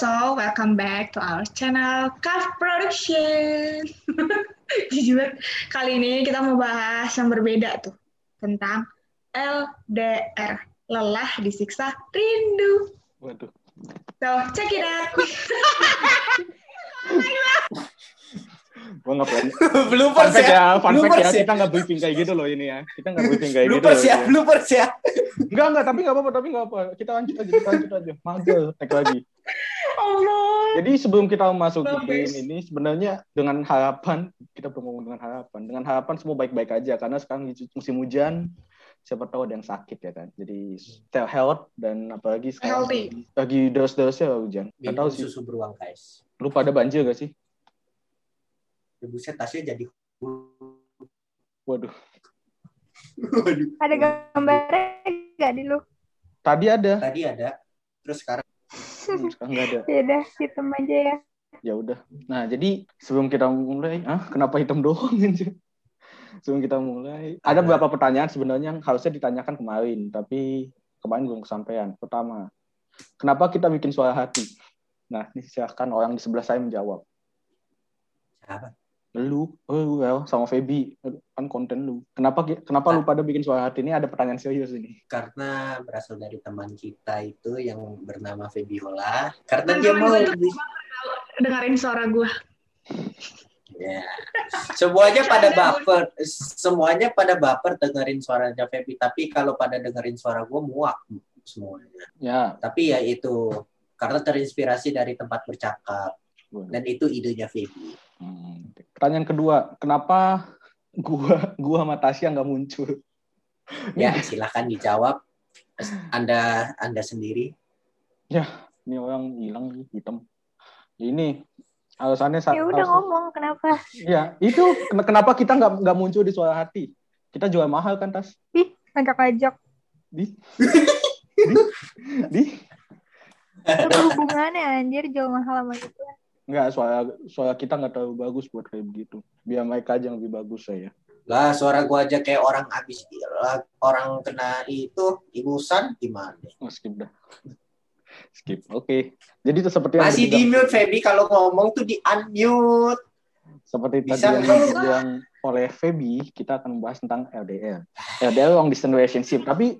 so welcome back to our channel Carve Production. Jujur, kali ini kita mau bahas yang berbeda tuh tentang LDR, lelah disiksa rindu. Waduh. So, check it out. Gue ngapain? bloopers Fun fact ya. ya, fun fact ya. ya. Kita nggak briefing kayak gitu loh ini ya. Kita nggak briefing kayak gitu. Ya, bloopers ya. Enggak, enggak. Tapi nggak apa-apa, tapi nggak apa. Kita lanjut aja, kita lanjut aja. Mager, take lagi. Allah. Jadi sebelum kita memasuki Bagus. ini, sebenarnya dengan harapan, kita belum ngomong dengan harapan. Dengan harapan semua baik-baik aja. Karena sekarang musim hujan, siapa tahu ada yang sakit ya kan. Jadi stay health dan apalagi sekarang Healthy. lagi deras-derasnya hujan. Nggak tahu sih. susu beruang guys. Lu pada banjir gak sih? Buset tasnya jadi. Waduh. Waduh. Ada gambarnya nggak di lu? Tadi ada, Tadi ada. Terus sekarang hmm, sekarang nggak ada. Ya udah, hitam aja ya. ya udah. Nah, jadi sebelum kita mulai, ah, kenapa hitam doang anjir? Sebelum kita mulai, ada beberapa pertanyaan sebenarnya yang harusnya ditanyakan kemarin, tapi kemarin belum kesampaian. Pertama, kenapa kita bikin suara hati? Nah, ini silahkan orang di sebelah saya menjawab. Siapa? Lu, oh, well, sama Feby, kan konten lu. Kenapa kenapa lu pada bikin suara hati? Ini ada pertanyaan serius ini. karena berasal dari teman kita itu yang bernama Febiola. Karena dia mau Dengerin suara gue. Ya. Semuanya pada baper, semuanya pada baper dengerin suaranya Feby. Tapi kalau pada dengerin suara gue muak semuanya. Ya, Tapi ya itu karena terinspirasi dari tempat bercakap dan itu idenya Feby. Hmm. Pertanyaan kedua, kenapa gua gua sama Tasya nggak muncul? Ya silahkan dijawab. Anda Anda sendiri. Ini orang hilang nih, hitam. Ini alasannya sa- Ya udah alasan- ngomong kenapa? Ya, itu ken- kenapa kita nggak nggak muncul di suara hati? Kita jual mahal kan tas? Ih, ngajak-ngajak. Di, di, di. Apa hubungannya anjir jauh mahal sama gitu. Nggak, suara suara kita nggak terlalu bagus buat kayak begitu. Biar mereka aja yang lebih bagus saya. Lah suara gua aja kayak orang habis orang kena itu ibusan gimana? Oh, skip dah. Skip. Oke. Jadi itu seperti yang Masih di mute Feby kalau ngomong tuh di unmute. seperti Bisa tadi yang dibilang oleh Feby, kita akan membahas tentang LDR. LDR long distance relationship. Tapi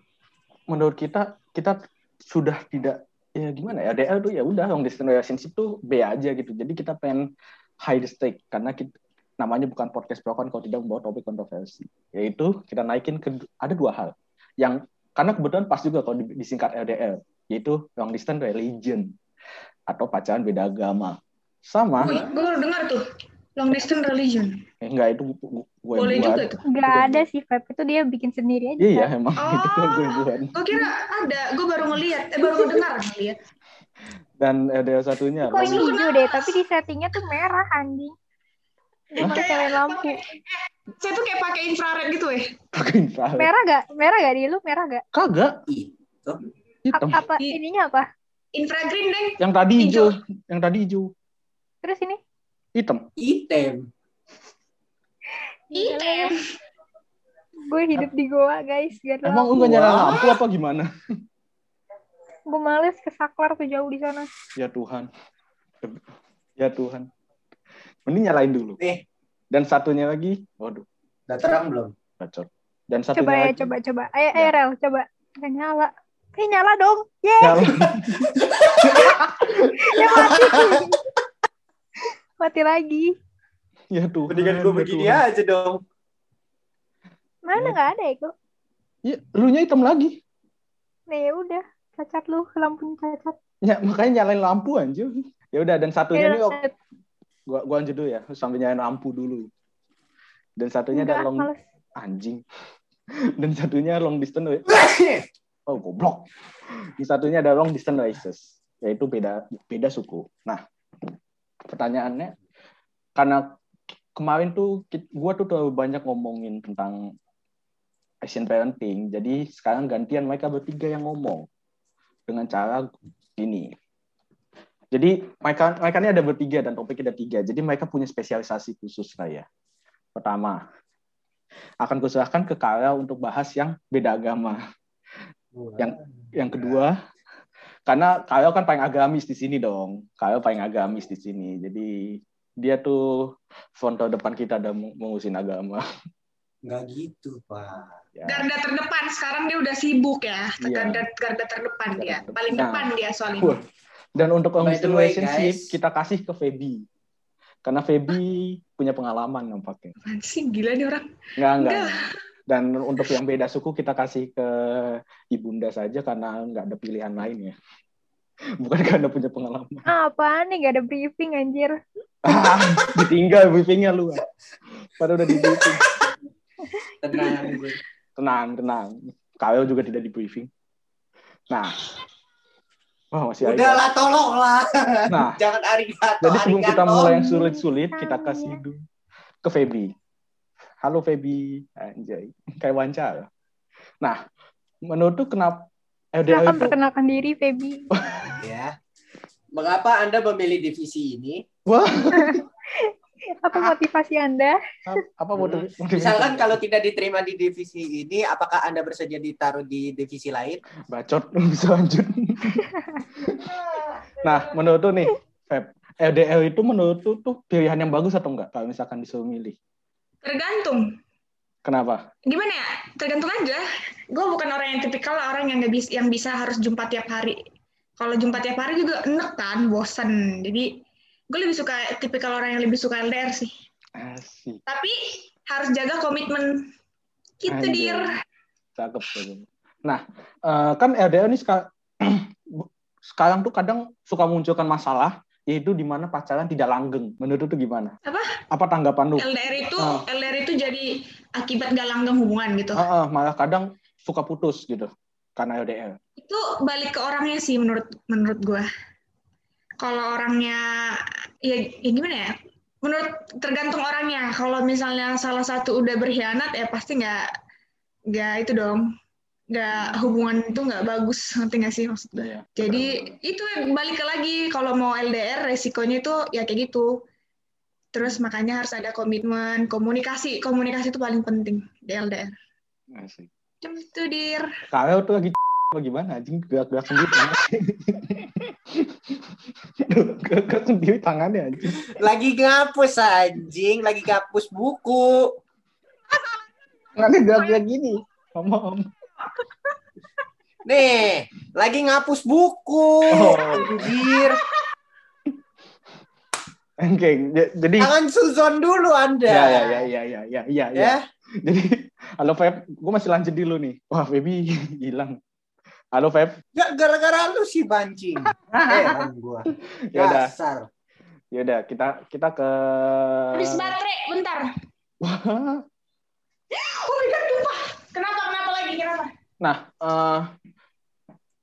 menurut kita kita sudah tidak ya gimana ya LDR tuh ya udah long distance relationship tuh B aja gitu. Jadi kita pengen high stake karena kita namanya bukan podcast pro kalau tidak membawa topik kontroversi. Yaitu kita naikin ke ada dua hal yang karena kebetulan pas juga kalau di- disingkat LDR yaitu long distance religion atau pacaran beda agama. Sama gue baru dengar tuh. Long distance religion. Eh, enggak itu gue Boleh juga tuh. Nggak ada sih Feb itu dia bikin sendiri aja. Iya emang Oh. itu gue buat. Gue kira ada. Gue baru ngeliat. Eh, baru dengar ngeliat. Dan ada satunya Kok ini hijau deh, tapi di settingnya tuh merah anjing. Pakai nyalain lampu. Saya tuh kayak pakai infrared gitu ya. pakai infrared. Merah gak? Merah gak di lu? Merah gak? Kagak hitam. Apa, apa ininya apa? Infragreen, Deng. Yang tadi Hijau. hijau, yang tadi hijau, Terus ini? hitam. item. Item. Gue hidup di goa guys. Gak Emang lu nggak nyala lampu apa gimana? Gue males ke saklar tuh jauh di sana. Ya Tuhan. Ya Tuhan. Mending nyalain dulu. Nih. Dan satunya lagi, waduh, Udah terang belum? bacot. Dan satunya Coba ya, lagi, coba, coba. Ayo, ayo, Ya. Rel, coba. Gak nyala. Eh, nyala dong. Yeay, nyala. ya mati. mati lagi. Ya Tuhan. Mendingan gue ya begini Tuhan. aja dong. Mana Ya. nggak ada itu? Ya, lu nya hitam lagi. Nih, ya udah. Cacat lu, lampunya cacat. Ya, makanya nyalain lampu anjir. Ya udah dan satunya Ya, nih oh, gua gua lanjut dulu ya sambil nyalain lampu dulu dan satunya ada long males. anjing dan satunya long distance oh goblok yang satunya ada long distance races yaitu beda beda suku nah pertanyaannya karena kemarin tuh gua tuh terlalu banyak ngomongin tentang Asian parenting jadi sekarang gantian mereka bertiga yang ngomong dengan cara gini jadi mereka mereka ini ada bertiga dan topiknya ada tiga. Jadi mereka punya spesialisasi khusus lah ya. Pertama, akan kuserahkan ke Kara untuk bahas yang beda agama. Yang- Yang kedua, karena Kyle kan paling agamis di sini dong. Kyle paling agamis di sini. Jadi dia tuh front depan kita ada mengusin agama. Nggak gitu, Pak. Ya. Garda terdepan sekarang dia udah sibuk ya. Iya. Garda garda terdepan dia. Paling Nah. depan dia soal ini. Wah. Dan untuk relationship guys. kita kasih ke Feby. Karena Feby punya pengalaman nampaknya. Apaan sih gila nih orang. Enggak, enggak. Enggak. Dan untuk yang beda suku kita kasih ke ibunda saja karena nggak ada pilihan lain ya. Bukan karena punya pengalaman. Ah, apaan nih gak ada briefing anjir. Ah, ditinggal briefingnya lu. ah. Padahal udah di briefing. Tenang. gue. Tenang, tenang. Kalian juga tidak di briefing. Nah. Wah, masih ada. Udahlah, tolonglah. Nah, Jangan arigato. jadi sebelum kita mulai yang sulit-sulit, kita kasih dulu ke Feby. Halo Feby, anjay. Kayak wawancara. Nah, menurut tuh kenapa Itu perkenalkan diri, Feby. Ya. Mengapa Anda memilih divisi ini? wah, Apa motivasi Anda? apa motiv- motivasi? Hmm. Misalkan kalau tidak diterima di divisi ini, apakah Anda bersedia ditaruh di divisi lain? bacot bisa lanjut. nah, menurut tuh nih, Feb, LDR itu menurut tuh, tuh pilihan yang bagus atau enggak kalau misalkan disuruh milih? Tergantung. Kenapa? Gimana ya? Tergantung aja. Gue bukan orang yang tipikal orang yang nggak bisa yang bisa harus jumpa tiap hari. Kalau jumpa tiap hari juga enek kan, bosen. Jadi gue lebih suka tipikal orang yang lebih suka LDR sih. Asik. Tapi harus jaga komitmen. Gitu Anjay. dir. Cakep. Nah, eh, kan LDR ini seka- sekarang tuh kadang suka munculkan masalah, yaitu di mana pacaran tidak langgeng. Menurut tuh gimana? Apa? Apa tanggapan lu? LDR itu Oh. LDR itu jadi akibat gak langgeng hubungan gitu. Ah, ah, malah kadang suka putus gitu karena LDR. Itu balik ke orangnya sih menurut menurut gue. Kalau orangnya ya, ya gimana ya? Menurut tergantung orangnya. Kalau misalnya salah satu udah berkhianat ya pasti nggak nggak itu dong. Nggak hubungan itu nggak bagus ngerti nggak sih maksud gue? Iya. Jadi itu balik ke lagi kalau mau LDR resikonya itu ya kayak gitu. Terus makanya harus ada komitmen, komunikasi. Komunikasi itu paling penting di LDR. Asik. Cuma itu dir. Kalau tuh lagi bagaimana anjing gerak-gerak sendiri tangannya. gerak sendiri tangannya anjing. Lagi ngapus anjing, lagi ngapus buku. Tangannya gerak-gerak gini. Ngomong. Nih, lagi ngapus buku. Oh. Anjir. Oke, jadi Jangan suzon dulu Anda. ya ya ya ya ya ya ya. ya. Ya. Jadi halo Feb, gue masih lanjut dulu nih. Wah, Baby hilang. Halo Feb. Gak gara-gara lu sih bancing. Eh, gua. Ya udah, Dasar. ya udah kita kita ke Habis baterai, bentar. Wah, Oh my god, lupa. Kenapa? Kenapa lagi? Kenapa? Nah, eh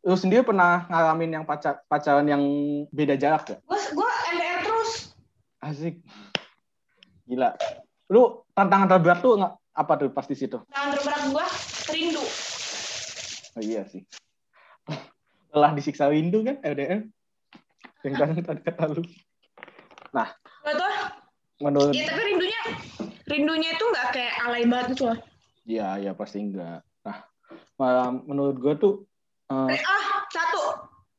lu sendiri pernah ngalamin yang pacar pacaran yang beda jarak gak? Gue gua LDR terus. Asik. Gila. Lu tantangan terberat tuh nggak apa tuh pas di situ? Tangan terberat gue, rindu. Oh, iya sih. Lelah disiksa rindu kan LDR? Yang kan tadi kata lu. Gak tau, Menurut ya tapi rindunya, rindunya itu nggak kayak alay banget gitu loh. ya ya pasti enggak. Menurut gue tuh eh, Eh, ah, satu.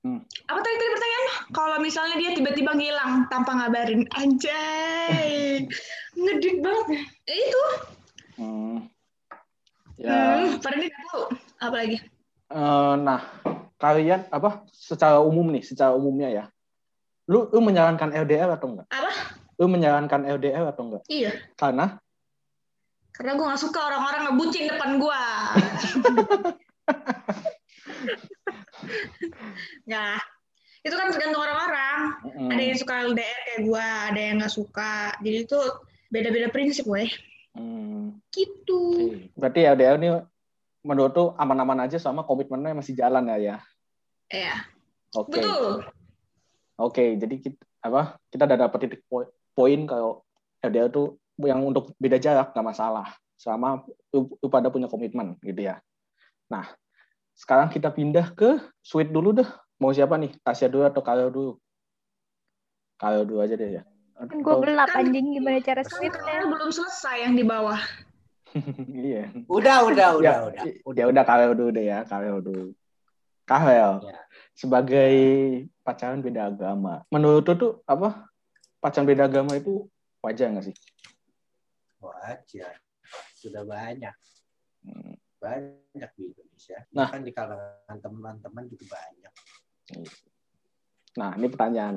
Hmm. Apa tadi tadi pertanyaan? Kalau misalnya dia tiba-tiba ngilang tanpa ngabarin, anjay, ngedit banget. Ya itu. hmm, ya Hmm, padahal dia nggak tahu. Apa lagi? Eh, nah, kalian apa secara umum nih, secara umumnya ya. Lu lu menyarankan LDR atau enggak? Apa? Lu menyarankan LDR atau enggak? Iya. Karena Karena gue gak suka orang-orang ngebucin depan gue. ya, itu kan tergantung orang-orang. mm, Ada yang suka LDR kayak gue, ada yang gak suka. Jadi itu beda-beda prinsip, weh. hmm, Gitu. oke. berarti LDR ini menurut tuh aman-aman aja sama komitmennya masih jalan ya ya. Iya, Oke. betul. Oke, jadi kita apa? Kita udah dapat titik po- poin kalau LDR tuh yang untuk beda jarak nggak masalah, selama lu, lu pada punya komitmen gitu ya. Nah, sekarang kita pindah ke sweet dulu deh. Mau siapa nih? Tasya dulu atau Kalo dulu? Kalo dulu aja deh ya. Kan gue gelap anjing gimana cara Kan sweetnya. soalnya belum selesai yang di bawah. Iya. Udah, udah, udah, ya, udah. ya udah Kalo dulu deh ya, Kalo dulu. Kahel, Ya. sebagai pacaran beda agama, menurut tuh apa pacaran beda agama itu wajar nggak sih? Wajar. Sudah banyak. Hmm, Banyak di Indonesia. Nah. Bahkan di kalangan teman-teman juga banyak. Nah, ini pertanyaan.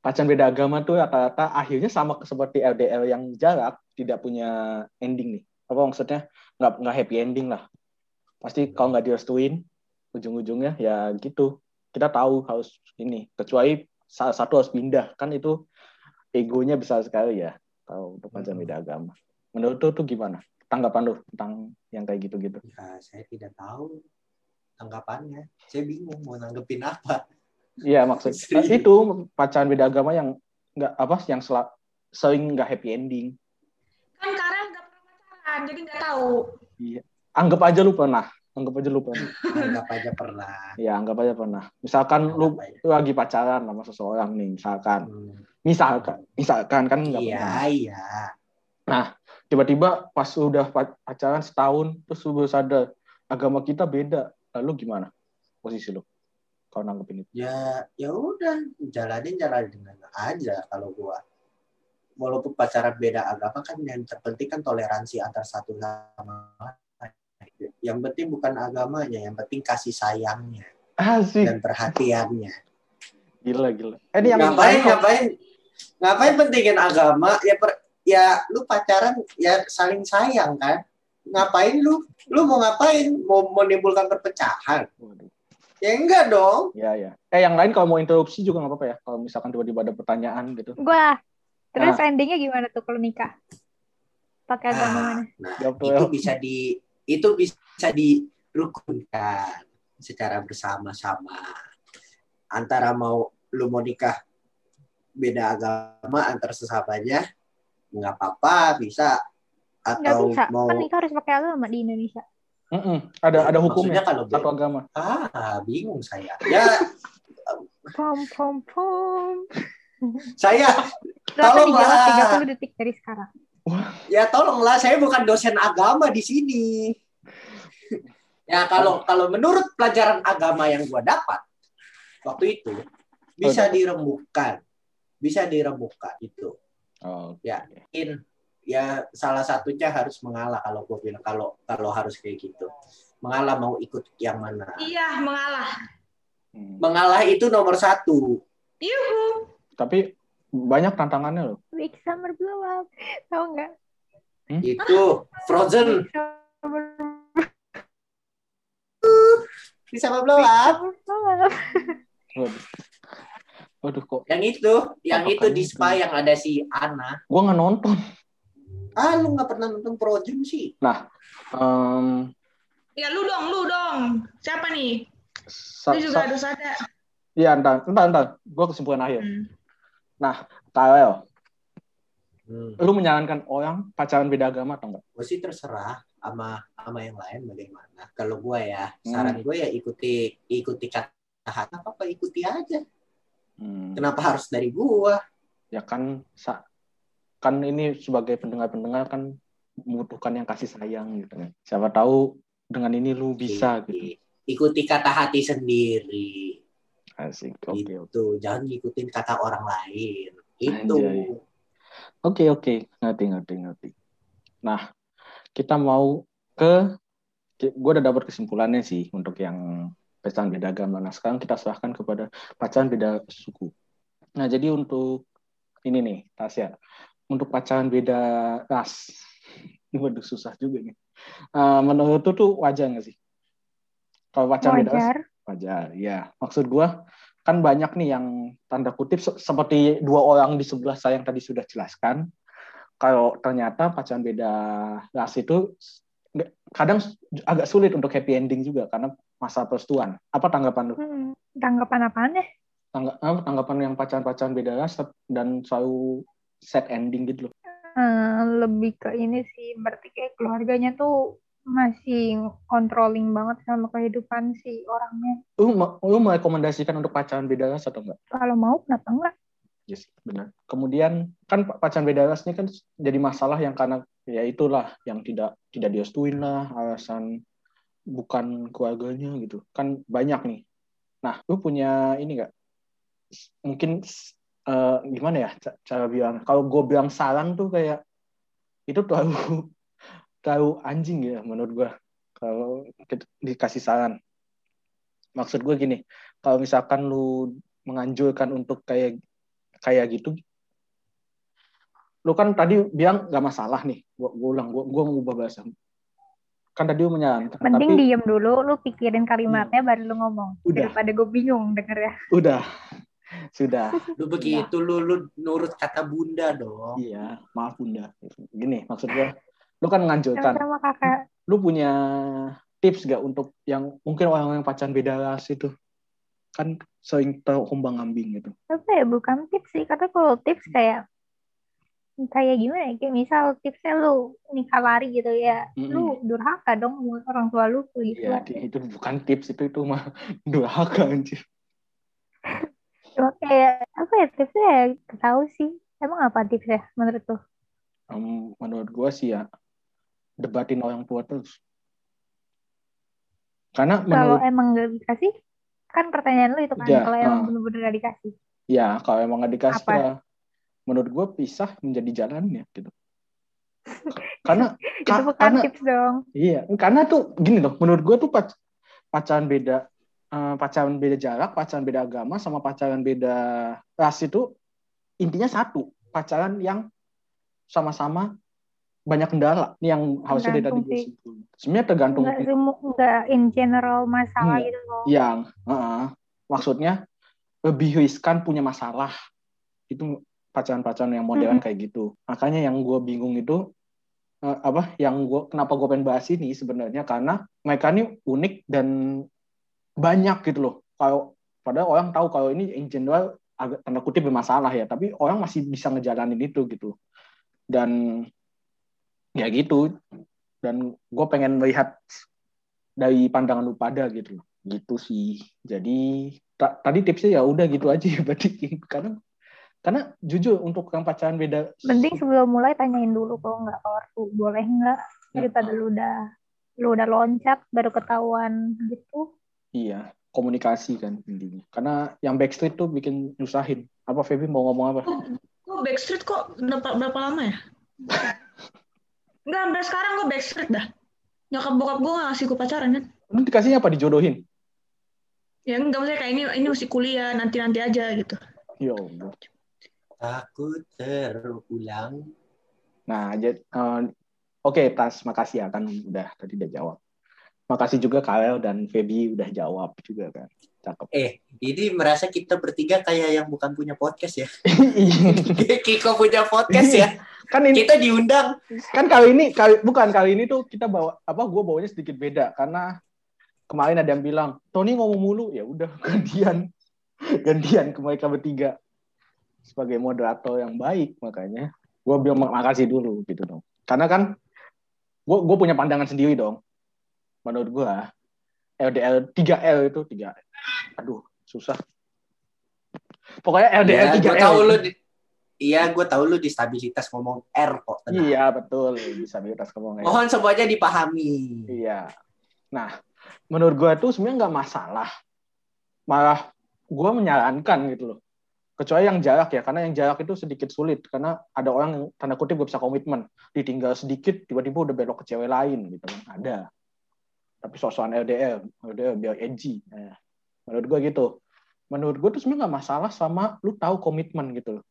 Pacaran beda agama tuh rata-rata akhirnya sama seperti LDR yang jarak, tidak punya ending nih. Apa maksudnya? Nggak, nggak happy ending lah. Pasti kalau nggak direstuin, ujung-ujungnya ya gitu. Kita tahu harus ini. Kecuali salah satu harus pindah. Kan itu egonya besar sekali ya. Kalau untuk pacaran Hmm. beda agama. Menurut lu tuh gimana? Tanggapan lu tentang yang kayak gitu-gitu? Ya, saya tidak tahu tanggapannya. Saya bingung mau nanggepin apa. Iya maksud itu pacaran beda agama yang nggak apa yang sel- sering nggak happy ending. Kan Karel nggak pernah pacaran, jadi nggak tahu. Anggap aja lu pernah, anggap aja lu pernah. Anggap aja pernah. Ya anggap aja pernah. Misalkan lu, aja. lu lagi pacaran sama seseorang nih, misalkan, Hmm. misalkan, misalkan kan nggak Iya, pernah. iya. Tiba-tiba pas udah pa- pacaran setahun, terus lu baru sadar agama kita beda. Lalu gimana posisi lu? Kalau nanggepin itu? Ya, ya udah, jalanin jalanin aja kalau gua. Walaupun pacaran beda agama kan yang terpenting kan toleransi antar satu sama lain. Yang penting bukan agamanya, yang penting kasih sayangnya Asik, dan perhatiannya. gila gila. Eh, ini yang ngapain ngapain ngapain pentingin agama ya per, ya lu pacaran ya saling sayang kan ngapain lu lu mau ngapain mau menimbulkan perpecahan ya enggak dong Ya ya. Eh yang lain kalau mau interupsi juga nggak apa-apa ya. Kalau misalkan tiba-tiba ada pertanyaan gitu. Gua. Terus Ah. endingnya gimana tuh kalau nikah? Pakai agama Ah, mana? nah Jawab tuh, itu bisa di itu bisa dirukunkan secara bersama-sama antara mau lu mau nikah beda agama antar sesahabatnya nggak apa-apa bisa Nggak atau bisa. mau Kan nikah harus pakai agama di Indonesia. Mm-mm. Ada ada Maksudnya hukumnya kalau satu agama. ah bingung saya ya Pom pom pom. saya Silakan Tolonglah. dijawab 30 detik dari sekarang. Ya tolonglah saya bukan dosen agama di sini ya kalau kalau menurut pelajaran agama yang gua dapat waktu itu bisa dirembukan bisa dirembukan itu Oh, Ya. in ya salah satunya harus mengalah kalau gue bilang kalau kalau harus kayak gitu mengalah mau ikut yang mana Iya, mengalah. hmm. mengalah itu nomor satu Yuhu. Tapi banyak tantangannya loh. Big Summer Blow Up. Tahu nggak? itu frozen Big Summer bisa blow up Blow Up. Waduh. Waduh kok yang itu yang Apa itu di itu? spa yang ada si Ana gua nggak nonton. ah lu nggak pernah nonton frozen sih Em, Ya lu dong, lu dong. Siapa nih? sa- Lu juga sa- harus ada. Iya, entar, entar, entar. Gua kesimpulan akhir. Hmm. Karel, hmm. lu menyarankan orang pacaran beda agama atau enggak? gue sih terserah sama sama yang lain bagaimana kalau gue ya Hmm. saran gue ya ikuti ikuti kata hati apa apa ikuti aja Hmm, kenapa harus dari gue ya kan sa- kan ini sebagai pendengar-pendengar kan membutuhkan yang kasih sayang gitu kan. Siapa tahu dengan ini lu bisa gitu. ikuti kata hati sendiri Asik. Oke, oke. itu jangan ngikutin kata orang lain itu Anjay. Oke, oke. Ngerti, ngerti, ngerti. Nah, kita mau ke gue udah dapat kesimpulannya sih untuk yang pacaran beda agama. Nah, sekarang kita serahkan kepada pacaran beda suku. Nah, jadi untuk ini nih, Tasya. Untuk pacaran beda ras. Ini waduh susah juga nih. Eh, menurut lu tuh wajar nggak sih? Kalau pacaran beda ras, Wajar. wajar. Ya, maksud gua kan banyak nih yang tanda kutip se- seperti dua orang di sebelah saya yang tadi sudah jelaskan. Kalau ternyata pacaran beda ras itu kadang agak sulit untuk happy ending juga karena masa persetujuan. Apa tanggapan lu? Hmm. Tanggapan apaan deh? Tangga- apa tanggapan yang pacaran-pacaran beda ras dan selalu sad ending gitu loh. Eh, lebih ke ini sih, berarti kayak keluarganya tuh masih controlling banget sama kehidupan si orangnya. Lu, lu merekomendasikan untuk pacaran beda ras atau enggak? Kalau mau, kenapa enggak? Yes, benar. Kemudian kan pa- pacaran beda ras ini kan jadi masalah yang karena ya itulah yang tidak tidak direstuin lah alasan bukan keluarganya gitu kan banyak nih nah lu punya ini nggak mungkin uh, gimana ya cara bilang kalau gue bilang salang tuh kayak itu terlalu terlalu anjing ya menurut gue kalau dikasih saran. Maksud gue gini kalau misalkan lu menganjurkan untuk kayak kayak gitu lu kan tadi bilang gak masalah nih gua, gua ulang gua, gua ngubah bahasa. Kan tadi lu menyarankan mending tapi, diem dulu lu pikirin kalimatnya hmm. baru lu ngomong udah. daripada gue bingung denger ya. Udah. Sudah. Lu begitu lu lu nurut kata bunda dong. Iya maaf bunda. Gini maksud gue lu kan menganjurkan sama kakak. Lu punya tips gak untuk yang mungkin orang yang pacaran beda ras itu? Kan sering terombang ambing gitu. Apa ya bukan tips sih. Karena kalau tips kayak kayak gimana ya? Kayak misal tipsnya lu nikah lari gitu ya. Mm-hmm. lu durhaka dong orang tua lu gitu. Ya, itu bukan tips itu itu mah durhaka anjir. Cuma kayak apa ya tipsnya ya tahu sih. Emang apa tipsnya menurut tuh um, menurut gua sih ya debatin orang tua terus. Karena kalau menurut... emang gak dikasih kan pertanyaan lu itu kan ya, kalau emang bener-bener gak dikasih. Ya kalau emang gak dikasih apa? ya menurut gue pisah menjadi jalannya gitu. Karena itu bukan karena, tips dong. Iya karena tuh gini loh menurut gue tuh pac pacaran beda uh, pacaran beda jarak pacaran beda agama sama pacaran beda ras itu intinya satu pacaran yang sama-sama banyak kendala ini yang harusnya dari tadi gue sebenarnya tergantung enggak, enggak in general masalah enggak. gitu loh yang uh, maksudnya lebih riskan punya masalah itu pacaran-pacaran yang modern hmm. kayak gitu. Makanya yang gue bingung itu uh, apa? Yang gue kenapa gue pengen bahas ini sebenarnya karena mereka ini unik dan banyak gitu loh. Kalau padahal orang tahu kalau ini in general agak tanda kutip bermasalah ya, tapi orang masih bisa ngejalanin itu gitu. Dan ya gitu. Dan gue pengen melihat dari pandangan lu pada gitu. Gitu sih. Jadi tadi tipsnya ya udah gitu aja berarti. Karena karena jujur untuk yang pacaran beda penting sebelum mulai tanyain dulu kalau nggak ortu boleh nggak? Daripada lu udah lu udah loncat baru ketahuan gitu. Iya komunikasi kan intinya. Karena yang backstreet tuh bikin nyusahin. Apa Feby mau ngomong apa? Kok backstreet kok berapa, berapa lama ya Enggak, sampai sekarang gue backstreet dah. Nyokap bokap gue gak ngasih gue pacaran kan. Lu dikasihnya apa? Dijodohin? Ya enggak, maksudnya kayak ini ini mesti kuliah, nanti-nanti aja gitu. Ya Allah takut terulang. Nah, uh, oke okay, Tas, makasih ya kan udah tadi udah jawab. Makasih juga Kalel dan Feby udah jawab juga kan. Cakep. Eh, ini merasa kita bertiga kayak yang bukan punya podcast ya. Kiko punya podcast ya. Kan ini, kita diundang. Kan kali ini kali bukan kali ini tuh kita bawa apa gue bawanya sedikit beda karena kemarin ada yang bilang, "Tony ngomong mulu." Ya udah gantian. gantian ke mereka bertiga sebagai moderator yang baik makanya gue bilang makasih dulu gitu dong karena kan gue gue punya pandangan sendiri dong menurut gue LDL 3L itu tiga. Aduh susah. Pokoknya LDL ya, 3L tahu lu di, iya gue tahu lu disabilitas ngomong R kok tenang. iya betul disabilitas ngomong R. Mohon semuanya dipahami. Iya. Nah menurut gue tuh sebenarnya nggak masalah. Malah gue menyarankan gitu loh. Kecuali yang jarak ya karena yang jarak itu sedikit sulit. Karena ada orang yang tanda kutip gak bisa komitmen. Ditinggal sedikit tiba-tiba udah belok ke cewek lain gitu kan. Ada tapi sosokan LDR LDR biar edgy nah, menurut gue gitu menurut gue tuh sebenarnya nggak masalah sama lu tahu komitmen gitu loh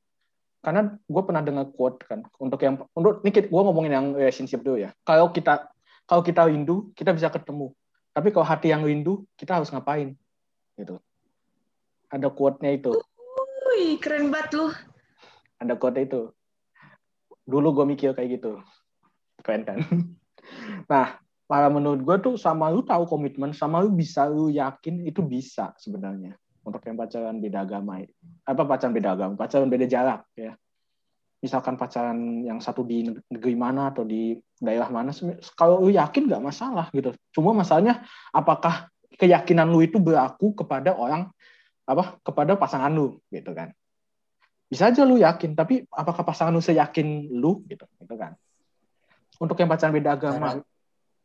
karena gue pernah dengar quote kan untuk yang untuk ini gue ngomongin yang relationship dulu ya kalau kita kalau kita rindu kita bisa ketemu tapi kalau hati yang rindu kita harus ngapain gitu ada quote-nya itu Wih, keren banget lu. Ada kode itu. Dulu gue mikir kayak gitu. Keren kan? Nah, para menurut gue tuh sama lu tahu komitmen, sama lu bisa lu yakin itu bisa sebenarnya. Untuk yang pacaran beda agama. Apa pacaran beda agama? Pacaran beda jarak ya. Misalkan pacaran yang satu di negeri mana atau di daerah mana, kalau lu yakin nggak masalah gitu. Cuma masalahnya apakah keyakinan lu itu berlaku kepada orang apa kepada pasangan lu gitu kan bisa aja lu yakin tapi apakah pasangan lu seyakin lu gitu gitu kan untuk yang pacaran beda agama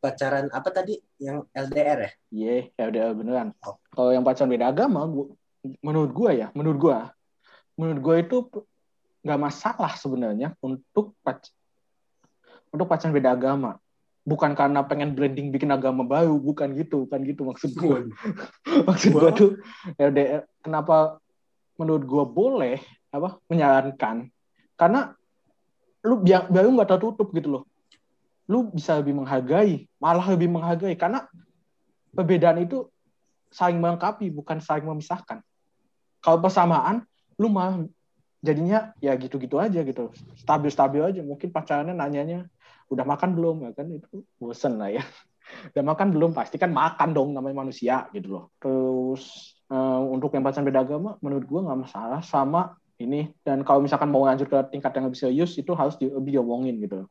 pacaran apa tadi yang LDR ya? Iya, yeah, LDR beneran. Oh. Kalau yang pacaran beda agama, gua, menurut gua ya, menurut gua, menurut gua itu nggak masalah sebenarnya untuk pac untuk pacaran beda agama. Bukan karena pengen branding bikin agama baru, bukan gitu, bukan gitu maksud gua. maksud gua tuh LDR kenapa menurut gua boleh apa menyarankan karena lu biar baru nggak tertutup gitu loh lu bisa lebih menghargai malah lebih menghargai. Karena perbedaan itu saling melengkapi bukan saling memisahkan. Kalau persamaan lu malah jadinya ya gitu-gitu aja gitu. Stabil-stabil aja. Mungkin pacarannya nanyanya udah makan belum? Ya kan itu bosen lah ya. Udah makan belum? Pasti kan makan dong namanya manusia gitu loh. Terus uh, untuk yang pacaran beda agama menurut gua nggak masalah sama ini. Dan kalau misalkan mau lanjut ke tingkat yang lebih serius itu harus di, lebih diomongin gitu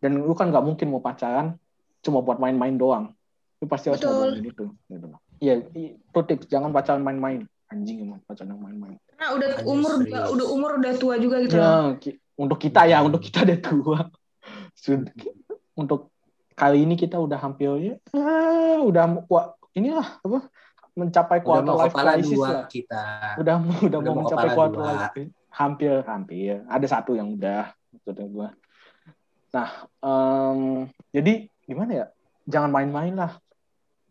dan lu kan nggak mungkin mau pacaran cuma buat main-main doang. Lu pasti harus ngomongin itu gitu. Iya itu tips jangan pacaran main-main. Anjing emang pacaran main-main. Karena udah Anjing umur udah, udah umur udah tua juga gitu ya, untuk kita ya untuk kita udah tua. Untuk kali ini kita udah hampir ya ah, udah inilah apa mencapai quarter life crisis lah. kita. Udah udah, udah mau mencapai quarter life hampir hampir. Ada satu yang udah maksudnya gua Nah, um, jadi gimana ya? Jangan main-main lah.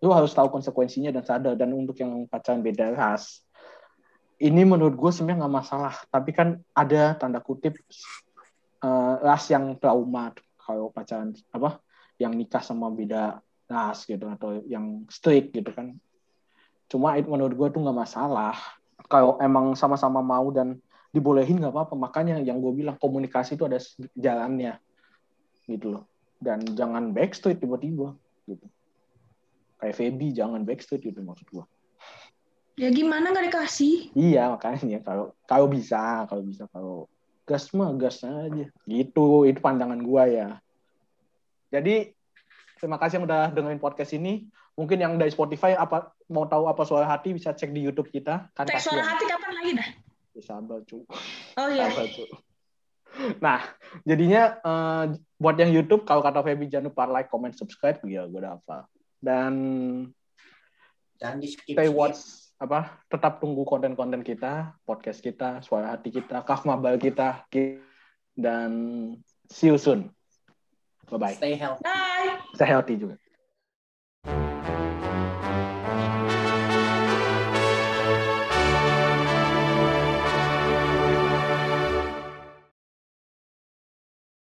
Lu harus tahu konsekuensinya dan sadar. Dan untuk yang pacaran beda ras, ini menurut gue sebenarnya nggak masalah. Tapi kan ada tanda kutip uh, ras yang trauma kalau pacaran apa? Yang nikah sama beda ras gitu atau yang strict gitu kan. Cuma itu menurut gue tuh nggak masalah. Kalau emang sama-sama mau dan dibolehin nggak apa-apa. Makanya yang gue bilang komunikasi itu ada jalannya gitu loh. Dan jangan backstreet tiba-tiba gitu. Kayak Feby jangan backstreet gitu maksud gua. Ya gimana nggak dikasih? Iya makanya kalau kalau bisa kalau bisa kalau gas mah gas aja. Gitu itu pandangan gua ya. Jadi terima kasih yang udah dengerin podcast ini. Mungkin yang dari Spotify apa mau tahu apa suara hati bisa cek di YouTube kita. Kan cek suara hati kapan lagi dah? Bisa cu oh iya. Sabar, cu. Nah, jadinya uh, buat yang YouTube, kalau kata Feby jangan lupa like, comment, subscribe, ya gue udah apa. Dan dan di skip, stay watch apa tetap tunggu konten-konten kita, podcast kita, suara hati kita, kaf mabal kita, dan see you soon. Bye bye. Stay healthy. Bye. Stay healthy juga.